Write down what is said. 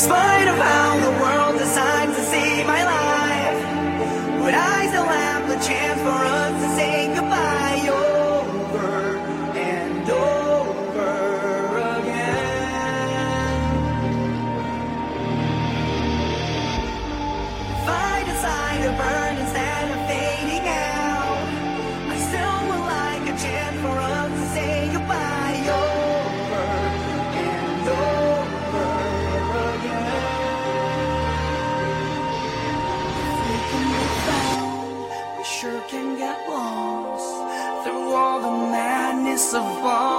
spite of how the world decides to see my life, would I still have the chance for us to say goodbye over and over again? If I decide to burn. sure can get lost through all the madness of all.